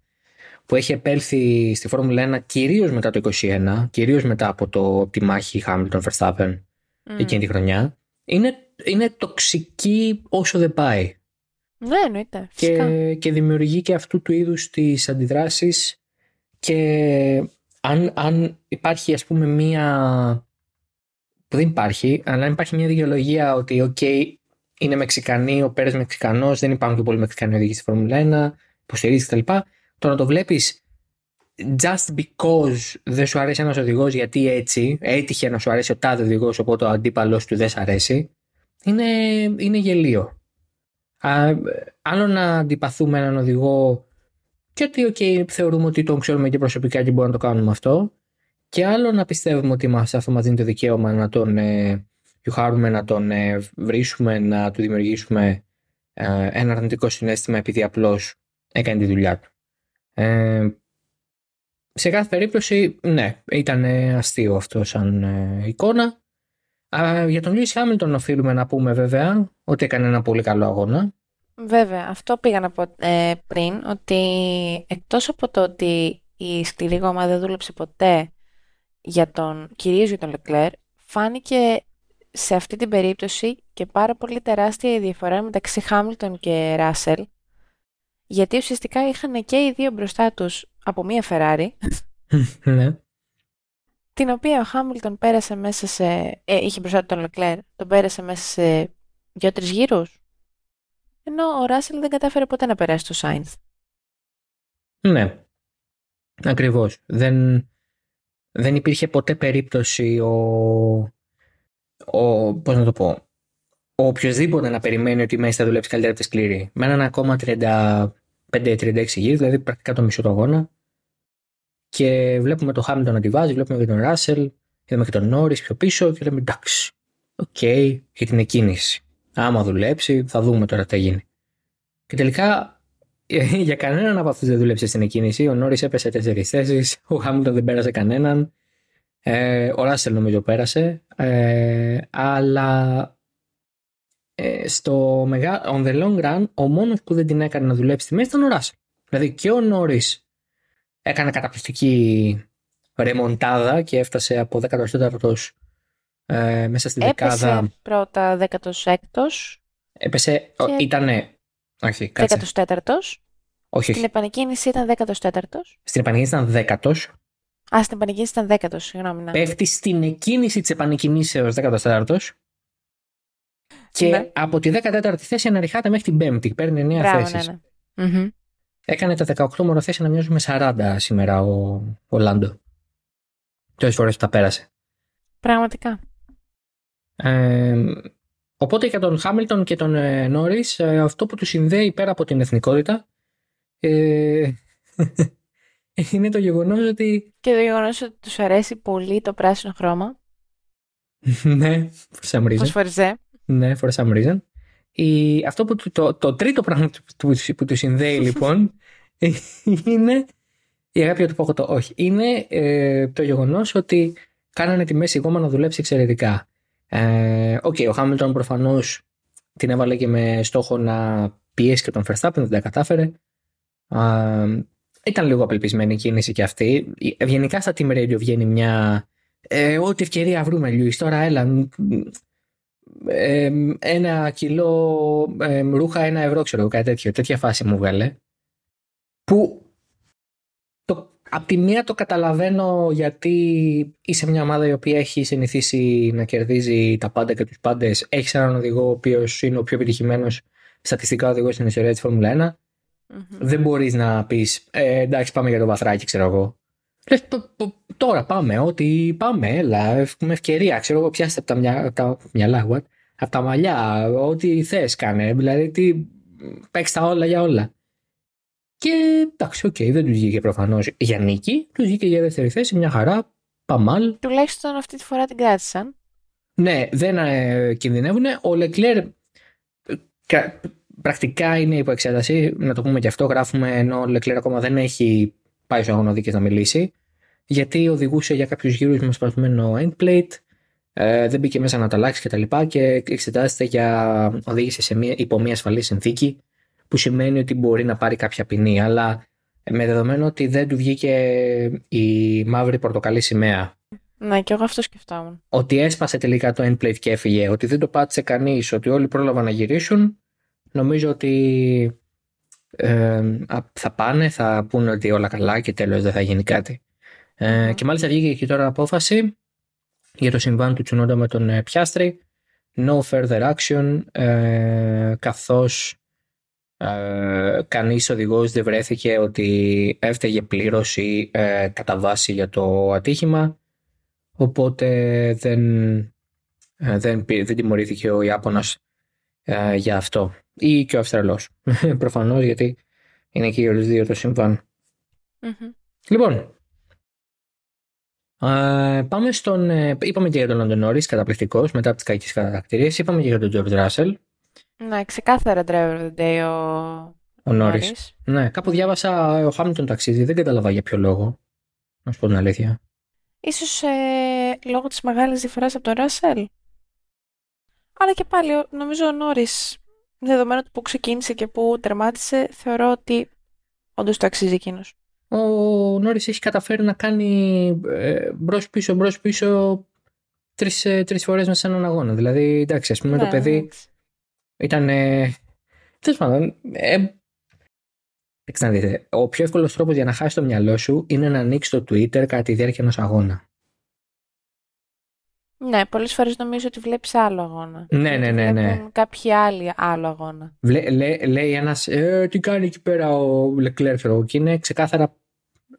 που έχει επέλθει στη Φόρμουλα 1 κυρίως μετά το 2021, κυρίως μετά από το, τη μάχη Hamilton Verstappen mm. εκείνη τη χρονιά, είναι είναι τοξική όσο δεν πάει. Ναι, εννοείται. Και, και δημιουργεί και αυτού του είδους τις αντιδράσεις και αν, αν υπάρχει ας πούμε μία που δεν υπάρχει, αλλά αν υπάρχει μια δικαιολογία ότι οκ, είναι Μεξικανοί, ο Πέρες Μεξικανός, δεν υπάρχουν και πολλοί Μεξικανοί οδηγοί στη Φόρμουλα 1, υποστηρίζεις κτλ. Το να το βλέπεις just because δεν σου αρέσει ένας οδηγός γιατί έτσι, έτυχε να σου αρέσει ο τάδε οδηγός οπότε ο αντίπαλος του δεν σου αρέσει, είναι, είναι γελίο. Α, άλλο να αντιπαθούμε έναν οδηγό και ότι okay, θεωρούμε ότι τον ξέρουμε και προσωπικά και μπορούμε να το κάνουμε αυτό και άλλο να πιστεύουμε ότι μας, αυτό μας δίνει το δικαίωμα να τον ε, να τον ε, βρίσουμε, να του δημιουργήσουμε ε, ένα αρνητικό συνέστημα επειδή απλώς έκανε τη δουλειά του. Ε, σε κάθε περίπτωση, ναι, ήταν αστείο αυτό σαν ε, εικόνα. Α, για τον Λιούις Χάμιλτον οφείλουμε να πούμε βέβαια ότι έκανε ένα πολύ καλό αγώνα. Βέβαια, αυτό πήγα να πω ε, πριν, ότι εκτός από το ότι η σκληρή γόμα δεν δούλεψε ποτέ για τον, κυρίως για τον Λεκλέρ, φάνηκε σε αυτή την περίπτωση και πάρα πολύ τεράστια η διαφορά μεταξύ Χάμιλτον και Ράσελ, γιατί ουσιαστικά είχαν και οι δύο μπροστά τους από μία Φεράρι. ναι την οποία ο Χάμιλτον πέρασε μέσα σε. Ε, είχε μπροστά τον Λεκλέρ, τον πέρασε μέσα σε δύο-τρει γύρους. Ενώ ο Ράσελ δεν κατάφερε ποτέ να περάσει το Σάινθ. Ναι. Ακριβώς. Δεν, δεν υπήρχε ποτέ περίπτωση ο. ο πώς να το πω. Ο οποιοδήποτε να περιμένει ότι μέση θα δουλέψει καλύτερα από τη σκληρή. Με έναν ακόμα 35-36 γύρους, δηλαδή πρακτικά το μισό του αγώνα, και βλέπουμε τον Χάμιλτον να τη βάζει, βλέπουμε και τον Ράσελ, είδαμε και τον Νόρις πιο πίσω και λέμε εντάξει, ok, okay, για την εκκίνηση. Άμα δουλέψει, θα δούμε τώρα τι γίνει. Και τελικά για κανέναν από αυτούς δεν δούλεψε στην εκκίνηση. Ο Νόρις έπεσε τέσσερις θέσεις, ο Χάμιλτον δεν πέρασε κανέναν. Ε, ο Ράσελ νομίζω πέρασε. Ε, αλλά ε, στο μεγά, on the long run, ο μόνος που δεν την έκανε να δουλέψει στη μέση ήταν ο Ράσελ. Δηλαδή και ο Νόρις έκανε καταπληκτική ρεμοντάδα και έφτασε από 14ο ε, μέσα στη δεκάδα. Έπεσε πρώτα 16ος. Έπεσε, και... ήτανε, όχι, κάτσε. 14ος. Όχι, Στην επανεκκίνηση ήταν 14ος. Στην επανεκκίνηση ήταν 10ος. Α, στην επανεκκίνηση ήταν 10ος, συγγνώμη. Ναι. Πέφτει στην εκκίνηση της επανεκκινήσεως 14ος. Και ναι. από τη 14η θέση αναρριχάται μέχρι την 5η. Παίρνει 9 Μπράβο, θέσεις. Ναι, ναι. Έκανε τα 18 μοροθέσει να μοιάζουν με 40 σήμερα ο, ο Λάντο. τόσε φορές που τα πέρασε. Πραγματικά. Ε, οπότε για τον Χάμιλτον και τον ε, Νόρις, αυτό που του συνδέει πέρα από την εθνικότητα ε, είναι το γεγονός ότι. Και το γεγονός ότι τους αρέσει πολύ το πράσινο χρώμα. ναι, for some reason. Φωσφοριζέ. Ναι, for some reason. Η, αυτό που, το, το τρίτο πράγμα που, που του συνδέει λοιπόν είναι η αγάπη του πόκοτο. Όχι. Είναι ε, το γεγονός ότι κάνανε τη μέση γόμα να δουλέψει εξαιρετικά. Ε, Ok, okay, ο Χάμιλτον προφανώς την έβαλε και με στόχο να πιέσει και τον Verstappen, δεν τα κατάφερε. Ε, ήταν λίγο απελπισμένη η κίνηση και αυτή. Γενικά στα Team Radio βγαίνει μια. Ε, ό,τι ευκαιρία βρούμε, Λιούις. Τώρα έλα. Ε, ένα κιλό ε, ρούχα, ένα ευρώ, ξέρω κάτι τέτοιο. Τέτοια φάση μου βγάλε. Που Απ' τη μία το καταλαβαίνω γιατί είσαι μια ομάδα η οποία έχει συνηθίσει να κερδίζει τα πάντα και τους πάντες. Έχεις έναν οδηγό ο οποίος είναι ο πιο επιτυχημένος στατιστικά οδηγός στην ιστορία της Φόρμουλα 1. Δεν μπορείς να πεις ε, εντάξει, πάμε για το βαθράκι, ξέρω εγώ. Λες, τώρα πάμε, ότι πάμε, έλα, έχουμε ευκαιρία. Ξέρω εγώ, πιάστε από τα, μυα, από τα μυαλά, what? από τα μαλλιά, ό,τι θες κάνε. Δηλαδή, τι, παίξει τα όλα για όλα. Και εντάξει, OK, okay, δεν τους βγήκε προφανώς για νίκη. Τους βγήκε για δεύτερη θέση, μια χαρά. Pas mal. Τουλάχιστον αυτή τη φορά την κράτησαν. Ναι, δεν ε, κινδυνεύουν. Ο Λεκλέρ ε, πρακτικά είναι υπό εξέταση. Να το πούμε και αυτό. Γράφουμε ενώ ο Λεκλέρ ακόμα δεν έχει πάει στους αγωνοδίκες να μιλήσει. Γιατί οδηγούσε για κάποιους γύρους με σπασμένο endplate. Ε, δεν μπήκε μέσα να τα αλλάξει κτλ. Και, και εξετάζεται για οδήγηση σε μια, υπό μη ασφαλή συνθήκη που σημαίνει ότι μπορεί να πάρει κάποια ποινή. Αλλά με δεδομένο ότι δεν του βγήκε η μαύρη πορτοκαλί σημαία. Ναι, και εγώ αυτό σκεφτόμουν. Ότι έσπασε τελικά το endplate και έφυγε, ότι δεν το πάτησε κανείς, ότι όλοι πρόλαβαν να γυρίσουν. Νομίζω ότι ε, θα πάνε, θα πούνε ότι όλα καλά και τέλος δεν θα γίνει κάτι. Ε, και μάλιστα βγήκε και τώρα απόφαση για το συμβάν του Τσουνόντα με τον ε, Πιάστρη. No further action, ε, καθώς ε, κανείς οδηγός δεν βρέθηκε ότι έφταιγε πλήρως ή ε, κατά βάση για το ατύχημα οπότε δεν, ε, δεν, δεν τιμωρήθηκε ο Ιάπωνας ε, για αυτό ή και ο Αυστραλός προφανώς γιατί είναι και οι όλους δύο το συμβαν Λοιπόν, ε, πάμε στον. Ε, είπαμε και για τον Λόντον Νόρι, καταπληκτικός μετά από τις κακές κατακτηρίε. Είπαμε και για τον Τζορτ Ράσελ, ναι, ξεκάθαρα driver of the day ο, ο Νόρι. Ναι, κάπου διάβασα ο Χάμιλτον ταξίδι, δεν κατάλαβα για ποιο λόγο. Να σου πω την αλήθεια. Ίσως ε, λόγω της μεγάλης διαφοράς από τον Ράσελ. Αλλά και πάλι νομίζω ο Νόρι, δεδομένου του που ξεκίνησε και που τερμάτισε, θεωρώ ότι όντως το αξίζει εκείνος. Ο Νόρι έχει καταφέρει να κάνει ε, μπρος πίσω, μπρος πίσω τρεις, ε, τρεις φορές μέσα σε έναν αγώνα. Δηλαδή, εντάξει, ας πούμε ναι, το παιδί ήταν. Τέλος πάντων. Ε, να δείτε. Ο πιο εύκολος τρόπος για να χάσεις το μυαλό σου είναι να ανοίξεις το Twitter κατά τη διάρκεια ενός αγώνα. Ναι, πολλές φορές νομίζω ότι βλέπεις άλλο αγώνα. Ναι, ναι, ναι. ναι. Κάποιοι άλλοι άλλο αγώνα. Λέ, λέ, λέει ένας, ε, τι κάνει εκεί πέρα ο Λεκλέρ, ξέρω και είναι ξεκάθαρα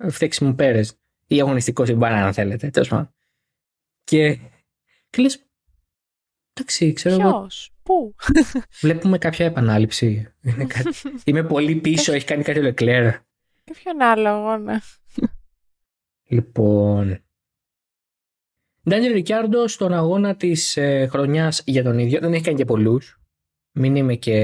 φταίξιμο πέρες. Ή αγωνιστικός συμβάν, αν θέλετε. Τέλος πάντων. Και, και λες, εντάξει, ξέρω εγώ. Πού; Βλέπουμε κάποια επανάληψη. Είναι κάτι... Είμαι πολύ πίσω, έχει κάνει κάτι ο Λεκλέρ. Και ποιον άλλο αγώνα. Λοιπόν. Ντάνιελ Ρικιάρντο στον αγώνα της ε, χρονιάς για τον ίδιο. Δεν έχει κάνει και πολλούς. Μην είμαι και.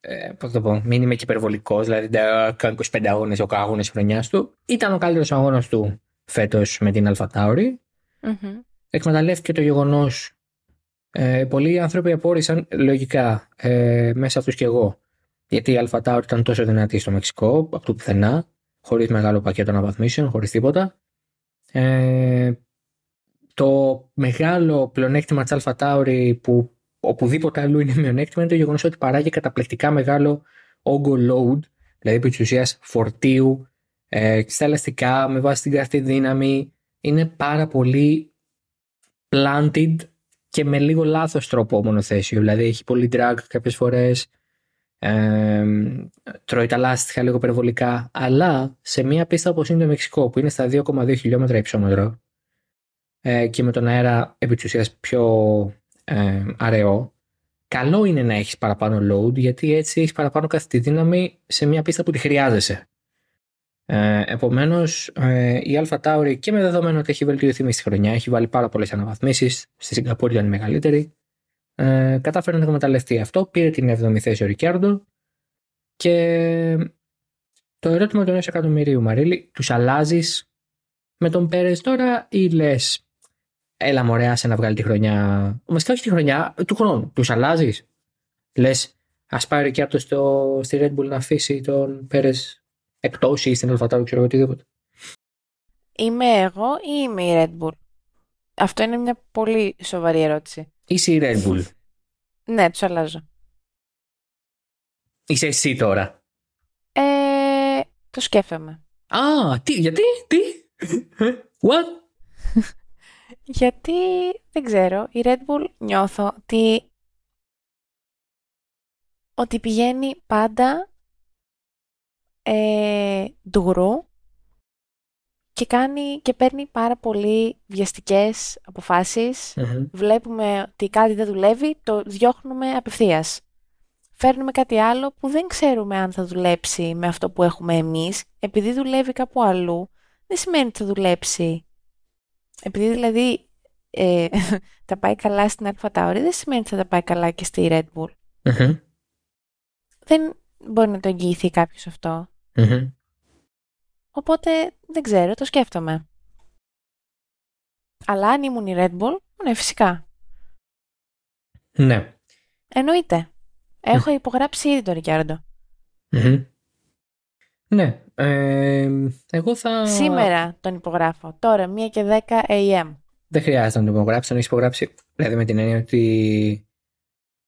Ε, πώς το πω, μην είμαι και υπερβολικός, δηλαδή δεν κάνει 25 αγώνες ο αγώνα της χρονιάς του. Ήταν ο καλύτερος αγώνας του φέτος με την Αλφα Τάουρι. Mm-hmm. Εκμεταλλεύτηκε το γεγονός ε, πολλοί άνθρωποι απόρρισαν λογικά ε, μέσα αυτού και εγώ. Γιατί η Αλφα ήταν τόσο δυνατή στο Μεξικό, από το πουθενά, χωρίς μεγάλο πακέτο αναβαθμίσεων, χωρίς τίποτα. Ε, το μεγάλο πλεονέκτημα της Αλφα που οπουδήποτε αλλού είναι μειονέκτημα είναι το γεγονός ότι παράγει καταπληκτικά μεγάλο όγκο load, δηλαδή επί της ουσίας φορτίου, ε, στα ελαστικά με βάση την καρτή δύναμη. Είναι πάρα πολύ planted και με λίγο λάθος τρόπο μονοθέσιο. Δηλαδή έχει πολύ drag κάποιες φορές, Ε, τρώει τα λάστιχα λίγο περιβολικά, αλλά σε μια πίστα όπως είναι το Μεξικό που είναι στα 2,2 χιλιόμετρα υψόμετρο ε, και με τον αέρα επί της ουσίας πιο ε, αραιό, καλό είναι να έχεις παραπάνω load γιατί έτσι έχεις παραπάνω καθ' δύναμη σε μια πίστα που τη χρειάζεσαι. Ε, Επομένως, ε, η Αλφα Tauri και με δεδομένο ότι έχει βελτιωθεί μες στη χρονιά, έχει βάλει πάρα πολλές αναβαθμίσεις. Στη Σιγκαπούρη ήταν η μεγαλύτερη. Ε, κατάφερε να εκμεταλλευτεί αυτό. Πήρε την 7η θέση ο Ρικιάρντο. Και το ερώτημα του 1 εκατομμυρίου Μαρίλη, τους αλλάζεις με τον Πέρες τώρα ή λες, έλα μωρέα σε να βγάλει τη χρονιά. Βασικά όχι τη χρονιά, του χρόνου. Τους αλλάζεις. Λες, ας πάει ο Ρικιάρντο στη Red Bull να αφήσει τον Πέρες εκτός ή στην Αλφατάρου, ξέρω οτιδήποτε. Είμαι εγώ ή είμαι η Red Bull; Αυτό είναι μια πολύ σοβαρή ερώτηση. Είσαι η Red Bull. Ναι, τους αλλάζω. Είσαι εσύ τώρα. Ε, το σκέφτομαι. Α, τι, γιατί, τι, what? γιατί, δεν ξέρω, η Red Bull νιώθω ότι ότι πηγαίνει πάντα ε, ντουρού και, κάνει, και παίρνει πάρα πολύ βιαστικές Βλέπουμε ότι κάτι δεν δουλεύει, το διώχνουμε απευθείας. Φέρνουμε κάτι άλλο που δεν ξέρουμε αν θα δουλέψει με αυτό που έχουμε εμείς. Επειδή δουλεύει κάπου αλλού, δεν σημαίνει ότι θα δουλέψει. Επειδή δηλαδή ε, τα πάει καλά στην Alpha Tauri, δεν σημαίνει ότι θα τα πάει καλά και στη Red Bull. Δεν μπορεί να το εγγυηθεί κάποιος Οπότε δεν ξέρω, το σκέφτομαι. Αλλά αν ήμουν η Red Bull, ναι, φυσικά. Ναι. Εννοείται. Έχω υπογράψει ήδη τον ρικιαρντο Ναι. Ε, εγώ θα... Σήμερα τον υπογράφω. Τώρα, 1 και 10 AM. Δεν χρειάζεται να τον υπογράψει, τον έχεις υπογράψει. Δηλαδή με την έννοια ότι.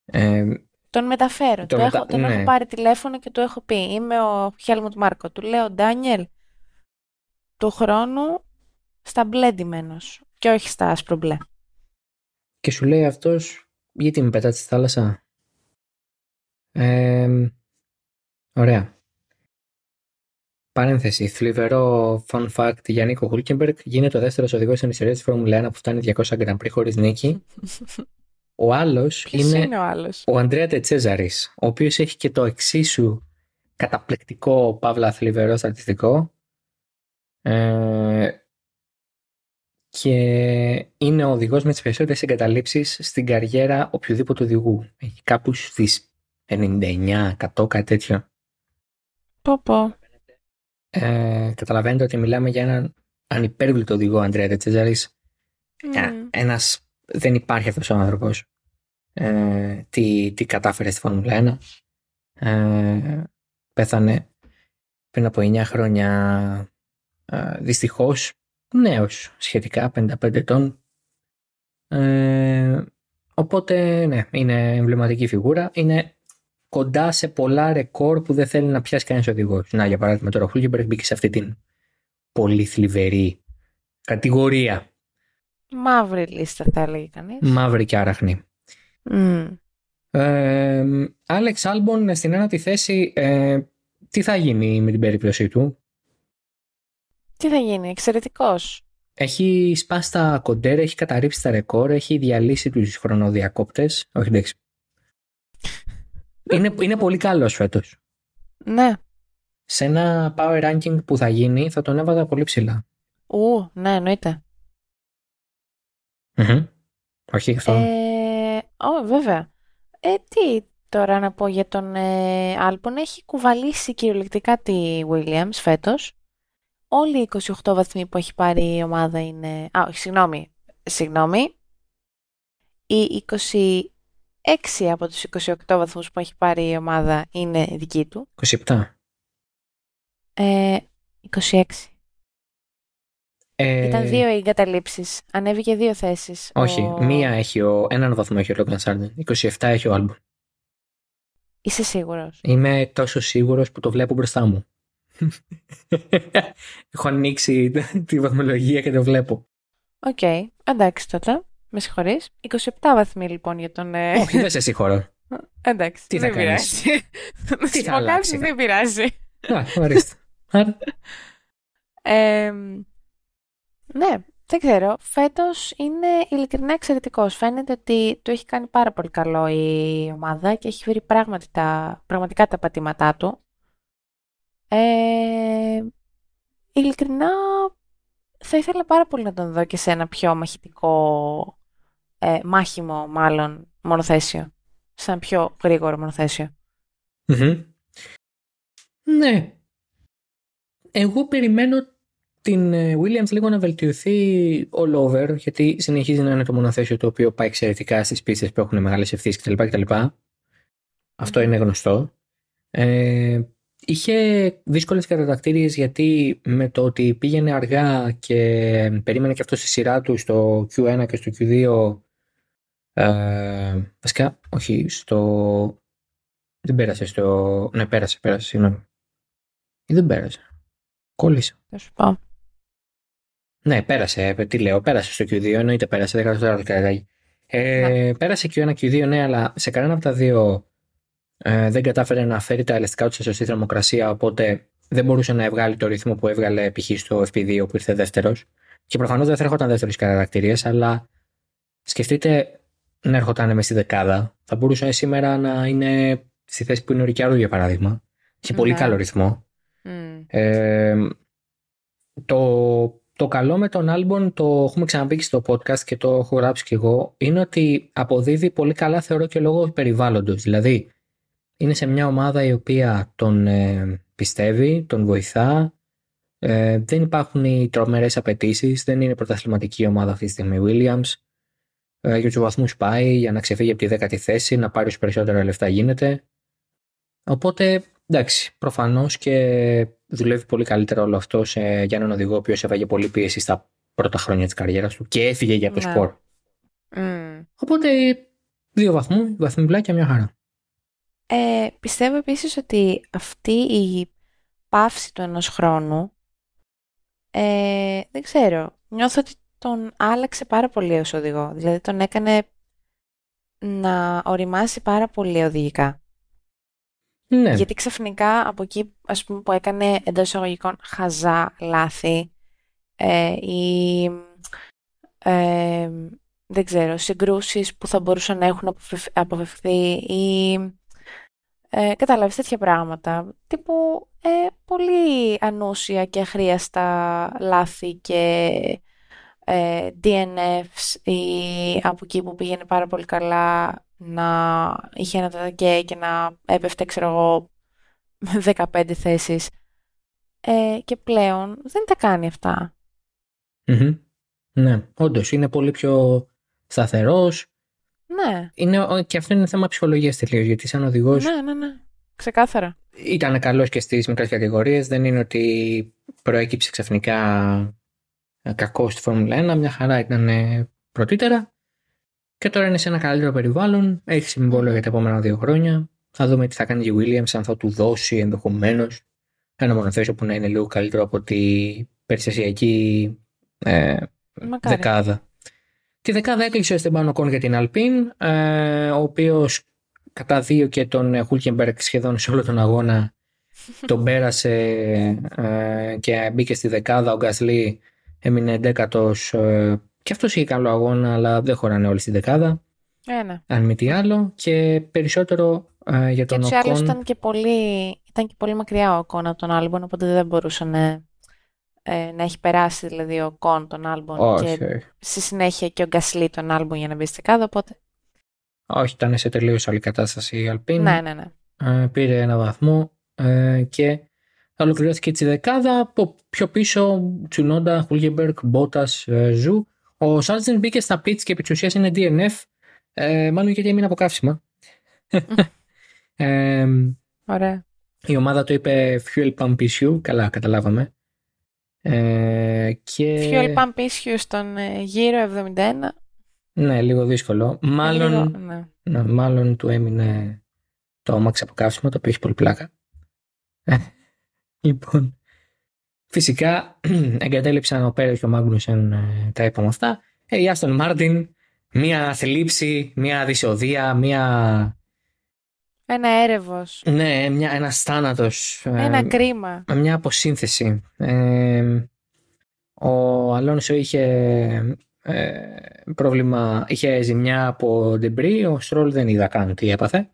Ε, τον μεταφέρω. Το έχω, τον έχω ναι. πάρει τηλέφωνο και του έχω πει. Είμαι ο Χέλμουντ Μάρκο. Του λέω, Ντάνιελ, του χρόνου στα μπλε ντυμένος και όχι στα άσπρο μπλε. Και σου λέει αυτός, γιατί με πετάτε στη θάλασσα; Ε, ωραία. Παρένθεση. Θλιβερό fun fact για Νίκο Χούλκεμπεργκ. Γίνεται ο δεύτερος οδηγός στην ιστορία της Φόρμουλα 1 που φτάνει 200 Grand Prix χωρίς νίκη. Ο άλλος είναι, είναι, ο, άλλος; ο Ανδρέα Τετσέζαρης, ο οποίος έχει και το εξίσου καταπληκτικό παύλα θλιβερό στατιστικό. Ε, και είναι ο οδηγός με τις περισσότερες εγκαταλείψεις στην καριέρα οποιοδήποτε οδηγού. Έχει κάπου στις 99, 100, κάτι τέτοιο. Πω πω. Ε, καταλαβαίνετε ότι μιλάμε για έναν ανυπέρβλητο οδηγό Ανδρέα Τετσέζαρης. Mm. Ένας, δεν υπάρχει αυτός ο άνθρωπος. Ε, τι, τι κατάφερε στη Φόρμουλα 1. Ε, πέθανε πριν από 9 χρόνια ε, δυστυχώς νέος σχετικά, 55 ετών. Ε, οπότε ναι, είναι εμβληματική φιγούρα. Είναι κοντά σε πολλά ρεκόρ που δεν θέλει να πιάσει κανένα οδηγός. Να, για παράδειγμα, τώρα ο Χούλγεμπεργκ μπήκε σε αυτή την πολύ θλιβερή κατηγορία. Μαύρη λίστα θα έλεγε κανείς. Μαύρη και άραχνη. Mm. Άλεξ Άλμπον στην ένατη θέση, ε, τι θα γίνει με την περίπτωσή του; Τι θα γίνει, εξαιρετικός. Έχει σπάσει τα κοντέρ, έχει καταρρύψει τα ρεκόρ, έχει διαλύσει τους χρονοδιακόπτες. Όχι εντάξει. είναι, είναι πολύ καλός φέτος. Ναι. Σε ένα power ranking που θα γίνει θα τον έβαζα πολύ ψηλά. Ου, ναι, εννοείται. Όχι, αυτό. Ε, oh, βέβαια. Ε, τι τώρα να πω για τον ε, Άλπον. Έχει κουβαλήσει κυριολεκτικά τη Williams φέτος. Όλοι οι 28 βαθμοί που έχει πάρει η ομάδα είναι... Α, όχι, συγγνώμη. Συγγνώμη. Οι 26 από τους 28 βαθμούς που έχει πάρει η ομάδα είναι δική του. 27. Ε, 26. Ε... Ήταν δύο οι εγκαταλείψεις. Ανέβηκε δύο θέσεις. Όχι, ο... μία έχει ο... έναν βαθμό έχει ο Λόγκαν Σάρτζεντ. 27 έχει ο Άλμπον. Είσαι σίγουρος; Είμαι τόσο σίγουρος που το βλέπω μπροστά μου. Έχω ανοίξει τη βαθμολογία και το βλέπω. OK, okay. εντάξει τότε. Με συγχωρείς. 27 βαθμοί λοιπόν για τον. Ε, Όχι, δεν σε συγχωρώ. Εντάξει, Τι θα δεν κάνεις; πειράζει. Να Τι σου θα πω αλλάξεις, κάτι, δεν πειράζει. Α, ορίστε. Άρα, Ε, ναι, δεν ξέρω. Φέτος είναι ειλικρινά εξαιρετικός. Φαίνεται ότι του έχει κάνει πάρα πολύ καλό η ομάδα και έχει βρει πράγματι τα, πραγματικά τα πατήματά του. Ε, ειλικρινά θα ήθελα πάρα πολύ να τον δω και σε ένα πιο μαχητικό, ε, μάχημο μάλλον, μονοθέσιο. Σε ένα πιο γρήγορο μονοθέσιο. μμμ. Ναι. Εγώ περιμένω την ε, Williams λίγο να βελτιωθεί all over, γιατί συνεχίζει να είναι το μονοθέσιο το οποίο πάει εξαιρετικά στις πίστες που έχουν μεγάλες ευθύσεις κτλ. κτλ. Αυτό είναι γνωστό. Ε, είχε δύσκολες κατατακτήριες γιατί με το ότι πήγαινε αργά και περίμενε και αυτό στη σειρά του στο Q1 και στο Q2 ε, βασικά, όχι, στο... Δεν πέρασε στο... Ναι, πέρασε, πέρασε, συγγνώμη. Ή δεν πέρασε. Κόλλησα. Θα σου πω. Ναι, πέρασε. ε, Τι λέω, πέρασε στο Q2, εννοείται πέρασε. Δεν κρατάω το καταγάγει. Ε, Πέρασε Q1, Q2, ναι, αλλά σε κανένα από τα δύο ε, δεν κατάφερε να φέρει τα ελαστικά του σε σωστή θερμοκρασία, οπότε δεν μπορούσε να βγάλει το ρυθμό που έβγαλε π.χ. στο FP2 που ήρθε δεύτερος. Και προφανώς δεν θα έρχονταν δεύτερος κατακτηρίε, αλλά σκεφτείτε να έρχονταν μες στη δεκάδα. Θα μπορούσε σήμερα να είναι στη θέση που είναι ο Ρικιάρου, για παράδειγμα. Είχε πολύ Ναι. καλό ρυθμό. Μμ. Ε, το, το καλό με τον Άλμπον, το έχουμε ξαναπεί και στο podcast και το έχω γράψει κι εγώ, είναι ότι αποδίδει πολύ καλά θεωρώ και λόγω περιβάλλοντος. Δηλαδή, είναι σε μια ομάδα η οποία τον ε, πιστεύει, τον βοηθά, ε, δεν υπάρχουν οι τρομερές απαιτήσεις, δεν είναι πρωταθληματική ομάδα αυτή τη στιγμή Williams. Ε, για τους βαθμούς πάει, για να ξεφύγει από τη δέκατη θέση, να πάρει όσο περισσότερα λεφτά γίνεται. Οπότε, εντάξει, προφανώς και δουλεύει πολύ καλύτερα όλο αυτό σε, για έναν οδηγό ο οποίος έβαγε πολύ πίεση στα πρώτα χρόνια της καριέρας του και έφυγε για το Ναι. σπορ. Μμ. Οπότε, δύο βαθμού, βαθμιμπλάκια μια χαρά. Ε, πιστεύω επίσης ότι αυτή η παύση του ενός χρόνου, ε, δεν ξέρω, νιώθω ότι τον άλλαξε πάρα πολύ ως οδηγό. Δηλαδή τον έκανε να οριμάσει πάρα πολύ οδηγικά. Ναι, Γιατί ξαφνικά από εκεί ας πούμε, που έκανε εντός εισαγωγικών χαζά λάθη ε, ή ε, δεν ξέρω, συγκρούσεις που θα μπορούσαν να έχουν αποφευ- αποφευθεί ή ε, κατάλαβες τέτοια πράγματα τύπου ε, πολύ ανούσια και αχρίαστα λάθη και ε, DNFs ή από εκεί που πήγαινε πάρα πολύ καλά να είχε ένα τατακέ και να έπεφτε ξέρω εγώ με 15 θέσεις ε, και πλέον δεν τα κάνει αυτά. Μμμ. ναι όντως είναι πολύ πιο σταθερός. Ναι, Είναι, και αυτό είναι θέμα ψυχολογίας τελείως. Γιατί σαν οδηγός ναι, ναι, ναι. Ξεκάθαρα. ήταν καλός και στις μικρές κατηγορίες. Δεν είναι ότι προέκυψε ξαφνικά ε, κακό στη Φόρμουλα 1. Μια χαρά ήταν ε, πρωτήτερα. Και τώρα είναι σε ένα καλύτερο περιβάλλον. Έχει συμβόλαιο για τα επόμενα δύο χρόνια. Θα δούμε τι θα κάνει η Williams, αν θα του δώσει ενδεχομένως ένα μονοθέσιο που να είναι λίγο καλύτερο από τη περιστασιακή ε, Μακάρι. δεκάδα. Τη δεκάδα έκλεισε ο Εστεμπάν Οκόν για την Αλπίν, ε, ο οποίος κατά δύο και τον Χούλκεμπεργκ σχεδόν σε όλο τον αγώνα τον πέρασε ε, και μπήκε στη δεκάδα. Ο Γκασλί έμεινε ενδέκατος ε, και αυτός είχε καλό αγώνα, αλλά δεν χωράνε όλοι στη δεκάδα. Ε, ναι. Αν μη τι άλλο. Και περισσότερο ε, για Και τον τους άλλους Οκόν. ήταν και πολύ, ήταν και πολύ μακριά ο Οκόν από τον Άλμπον, οπότε δεν μπορούσε να, ε, να έχει περάσει δηλαδή ο Οκόν τον Άλμπον Όχι, και όχι. στη συνέχεια και ο Γκασλί τον Άλμπον για να μπει στη δεκάδα, οπότε όχι, ήταν σε τελείως άλλη κατάσταση η Αλπίν. ναι, ναι, ναι. Ε, πήρε ένα βαθμό ε, και ολοκληρώθηκε έτσι η δεκάδα. Από πιο πίσω Τσουνόντα, Χούλκεμπεργκ, Μπότας, Ζου. Ο Σάρτζεντ μπήκε στα pits και επί της ουσίας είναι DNF. Ε, μάλλον γιατί έμεινε από καύσιμα. ε, Ωραία. η ομάδα του είπε Fuel Pump Issue. Καλά, καταλάβαμε. Ε, και... Fuel Pump Issue στον ε, γύρο 71. Ναι, λίγο δύσκολο. Μάλλον, Λίγο, ναι. ναι, μάλλον του έμεινε το αμάξι από καύσιμο, το οποίο έχει πολύ πλάκα. Ε, λοιπόν, φυσικά εγκατέλειψαν ο Πέρες και ο Μάγνουσεν ε, τα είπαμε αυτά. Ε, η Άστον Μάρτιν, μία θλίψη, μία δυσοδεία, μία Ένα έρευος. Ναι, μια, ένας θάνατος. Ένα ε, κρίμα. Μια αποσύνθεση. Ε, ο Αλόνσο είχε ε, πρόβλημα, είχε ζημιά από ντεμπρί, ο Στρόλ δεν είδα καν τι έπαθε.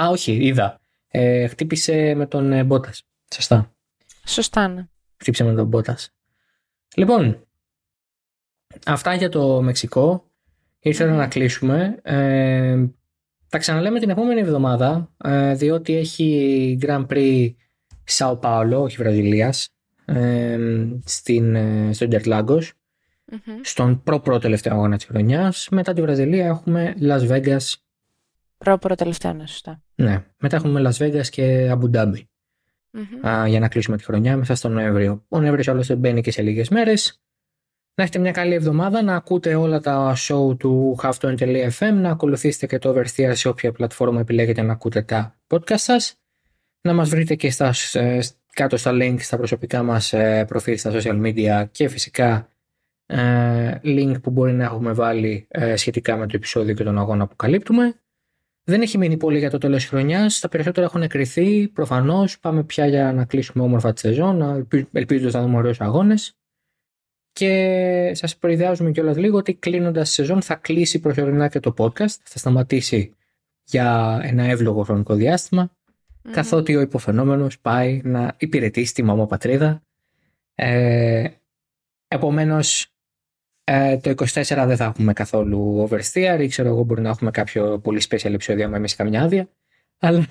Α, όχι, είδα. Ε, χτύπησε με τον ε, Μπότας. Σωστά. Σωστά, ναι. Χτύπησε με τον Μπότας. Λοιπόν, αυτά για το Μεξικό. Ήθελα Μμμ. να κλείσουμε. Ε, τα ξαναλέμε την επόμενη εβδομάδα, ε, διότι έχει Grand Prix Σάο Πάολο, όχι Βραζιλίας, ε, στην, ε, στο Interlagos, Μμμ. στον προ-πρώτο τελευταίο αγώνα της χρονιάς. Μετά τη Βραζιλία έχουμε Las Vegas, Προ-προ τελευταίο, ναι, σωστά. ναι, μετά έχουμε Las Vegas και Abu Dhabi. Μμμ. α, για να κλείσουμε τη χρονιά μέσα στον Νοέμβριο. Ο Νοέμβριος άλλωστε μπαίνει και σε λίγες μέρες. Να έχετε μια καλή εβδομάδα, να ακούτε όλα τα show του half20.fm, να ακολουθήσετε και το Oversteer σε όποια πλατφόρμα επιλέγετε να ακούτε τα podcast σας. Να μας βρείτε και στα, ε, κάτω στα link στα προσωπικά μας ε, προφίλ στα social media και φυσικά ε, link που μπορεί να έχουμε βάλει ε, σχετικά με το επεισόδιο και τον αγώνα που καλύπτουμε. Δεν έχει μείνει πολύ για το τέλος της χρονιάς. Τα περισσότερα έχουν εκρηθεί. Προφανώς πάμε πια για να κλείσουμε όμορφα τη σεζόν. Ελπίζοντας να δούμε ωραίους αγώνες. Και σας προειδεάζουμε κιόλας λίγο ότι κλείνοντας τη σεζόν θα κλείσει προσωρινά και το podcast. Θα σταματήσει για ένα εύλογο χρονικό διάστημα. Μμμ. Καθότι ο υποφαινόμενος πάει να υπηρετήσει τη μαμά πατρίδα. Ε, επομένως, ε, το 24 δεν θα έχουμε καθόλου oversteer ή ξέρω εγώ μπορεί να έχουμε κάποιο πολύ special επεισόδιο με εμείς καμιά άδεια. Αλλά,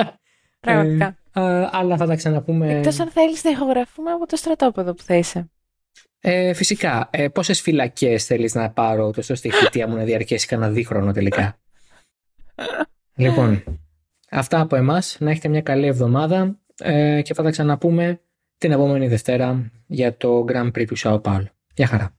Πραγματικά. ε, α, αλλά θα τα ξαναπούμε. Εκτός αν θέλεις να ηχογραφούμε από το στρατόπεδο που θα είσαι. Ε, φυσικά, ε, πόσες φυλακές θέλεις να πάρω τόσο ώστε η θητεία μου να διαρκέσει κανένα δίχρονο τελικά; λοιπόν, αυτά από εμάς. Να έχετε μια καλή εβδομάδα ε, και θα τα ξαναπούμε την επόμενη Δευτέρα για το Grand Prix του Σαο Πάουλο. Γεια χαρά.